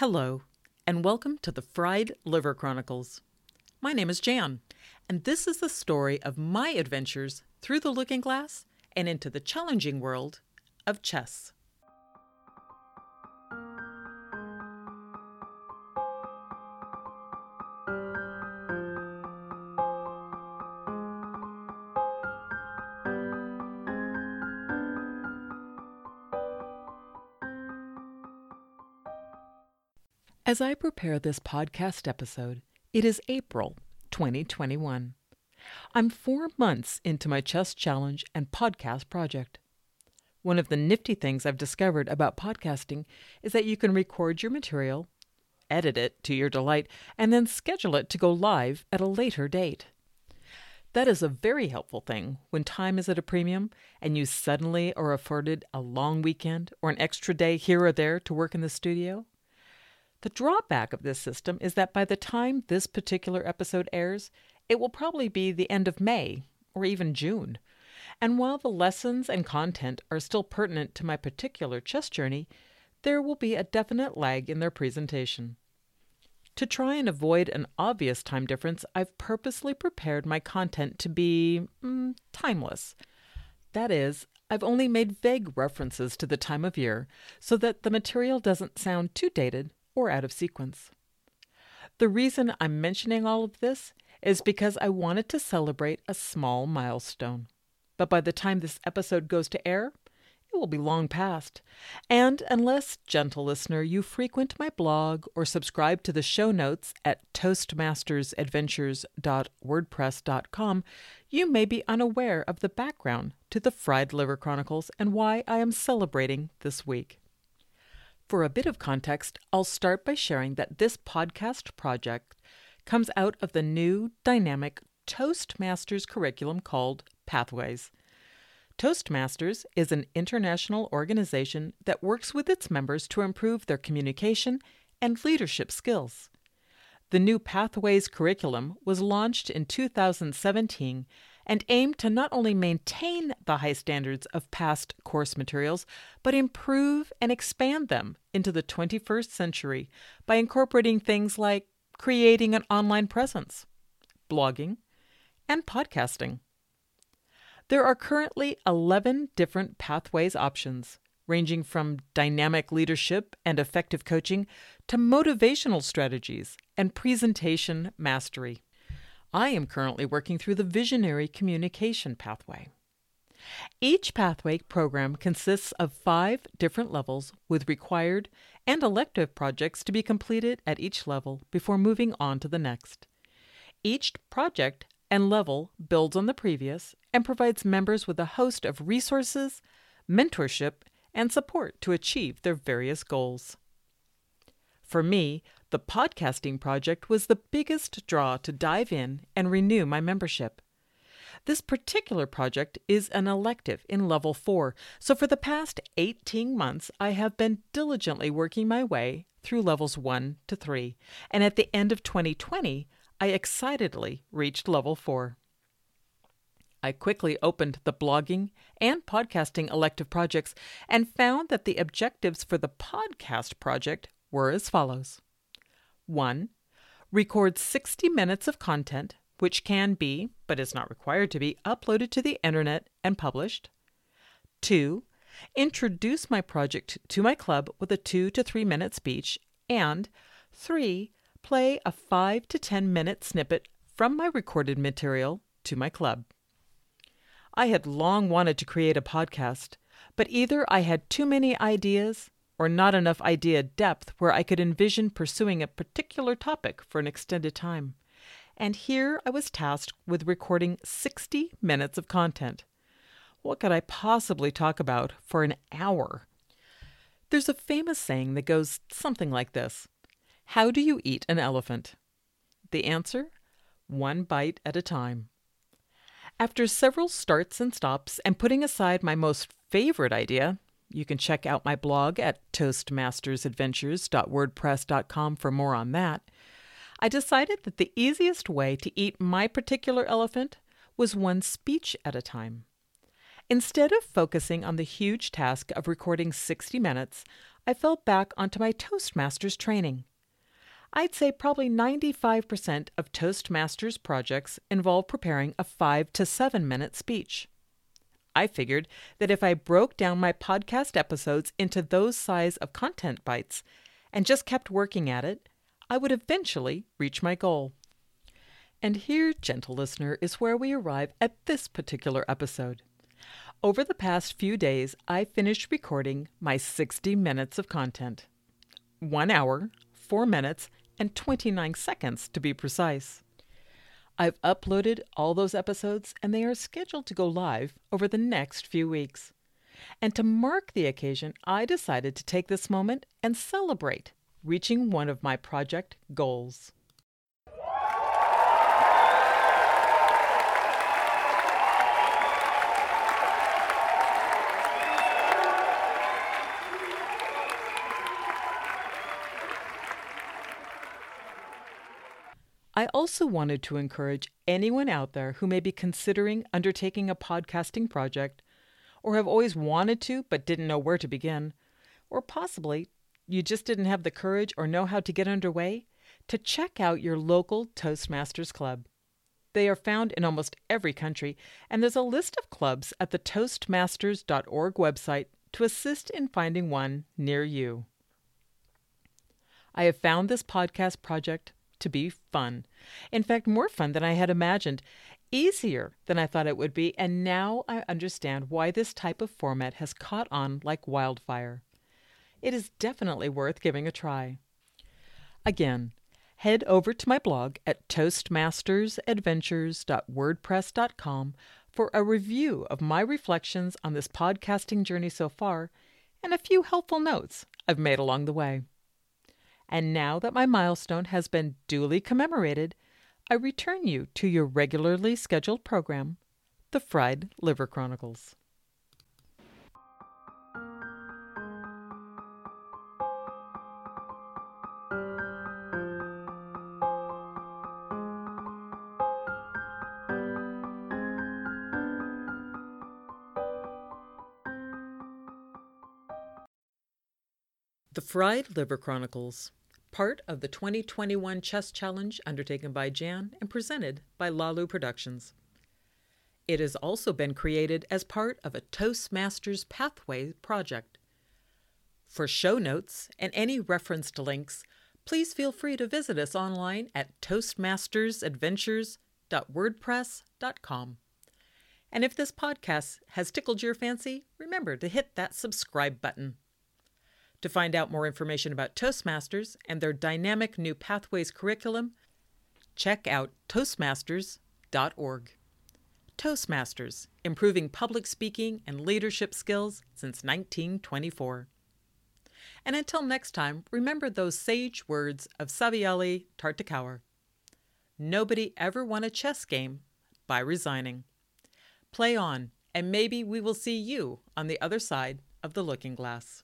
Hello, and welcome to the Fried Liver Chronicles. My name is Jan, and this is the story of my adventures through the looking glass and into the challenging world of chess. As I prepare this podcast episode, it is April 2021. I'm four months into my chess challenge and podcast project. One of the nifty things I've discovered about podcasting is that you can record your material, edit it to your delight, and then schedule it to go live at a later date. That is a very helpful thing when time is at a premium and you suddenly are afforded a long weekend or an extra day here or there to work in the studio. The drawback of this system is that by the time this particular episode airs, it will probably be the end of May or even June. And while the lessons and content are still pertinent to my particular chess journey, there will be a definite lag in their presentation. To try and avoid an obvious time difference, I've purposely prepared my content to be mm, timeless. That is, I've only made vague references to the time of year so that the material doesn't sound too dated or out of sequence. The reason I'm mentioning all of this is because I wanted to celebrate a small milestone. But by the time this episode goes to air, it will be long past. And unless, gentle listener, you frequent my blog or subscribe to the show notes at toastmastersadventures.wordpress.com, you may be unaware of the background to the Fried Liver Chronicles and why I am celebrating this week. For a bit of context, I'll start by sharing that this podcast project comes out of the new dynamic Toastmasters curriculum called Pathways. Toastmasters is an international organization that works with its members to improve their communication and leadership skills. The new Pathways curriculum was launched in 2017 and aim to not only maintain the high standards of past course materials, but improve and expand them into the 21st century by incorporating things like creating an online presence, blogging, and podcasting. There are currently 11 different pathways options, ranging from dynamic leadership and effective coaching to motivational strategies and presentation mastery. I am currently working through the Visionary Communication Pathway. Each pathway program consists of five different levels with required and elective projects to be completed at each level before moving on to the next. Each project and level builds on the previous and provides members with a host of resources, mentorship, and support to achieve their various goals. For me, the podcasting project was the biggest draw to dive in and renew my membership. This particular project is an elective in level 4, so for the past 18 months I have been diligently working my way through levels 1 to 3, and at the end of 2020, I excitedly reached level 4. I quickly opened the blogging and podcasting elective projects and found that the objectives for the podcast project were as follows 1. Record 60 minutes of content, which can be, but is not required to be, uploaded to the internet and published. 2. Introduce my project to my club with a 2 to 3 minute speech. And 3. Play a 5 to 10 minute snippet from my recorded material to my club. I had long wanted to create a podcast, but either I had too many ideas or not enough idea depth where I could envision pursuing a particular topic for an extended time. And here I was tasked with recording 60 minutes of content. What could I possibly talk about for an hour? There's a famous saying that goes something like this How do you eat an elephant? The answer? One bite at a time. After several starts and stops and putting aside my most favorite idea, you can check out my blog at toastmastersadventures.wordpress.com for more on that. I decided that the easiest way to eat my particular elephant was one speech at a time. Instead of focusing on the huge task of recording 60 minutes, I fell back onto my Toastmasters training. I'd say probably 95% of Toastmasters projects involve preparing a 5 to 7 minute speech. I figured that if I broke down my podcast episodes into those size of content bites and just kept working at it, I would eventually reach my goal. And here, gentle listener, is where we arrive at this particular episode. Over the past few days, I finished recording my 60 minutes of content. One hour, four minutes, and 29 seconds to be precise. I've uploaded all those episodes and they are scheduled to go live over the next few weeks. And to mark the occasion, I decided to take this moment and celebrate reaching one of my project goals. Also wanted to encourage anyone out there who may be considering undertaking a podcasting project, or have always wanted to but didn't know where to begin, or possibly you just didn't have the courage or know how to get underway, to check out your local Toastmasters Club. They are found in almost every country, and there's a list of clubs at the Toastmasters.org website to assist in finding one near you. I have found this podcast project to be fun. In fact, more fun than I had imagined, easier than I thought it would be, and now I understand why this type of format has caught on like wildfire. It is definitely worth giving a try. Again, head over to my blog at toastmastersadventures.wordpress.com for a review of my reflections on this podcasting journey so far and a few helpful notes I've made along the way. And now that my milestone has been duly commemorated, I return you to your regularly scheduled program, The Fried Liver Chronicles. The Fried Liver Chronicles, part of the 2021 Chess Challenge undertaken by Jan and presented by Lalu Productions. It has also been created as part of a Toastmasters Pathway project. For show notes and any referenced links, please feel free to visit us online at toastmastersadventures.wordpress.com. And if this podcast has tickled your fancy, remember to hit that subscribe button. To find out more information about Toastmasters and their dynamic new Pathways curriculum, check out Toastmasters.org. Toastmasters, improving public speaking and leadership skills since 1924. And until next time, remember those sage words of Savielly Tartakower. Nobody ever won a chess game by resigning. Play on, and maybe we will see you on the other side of the looking glass.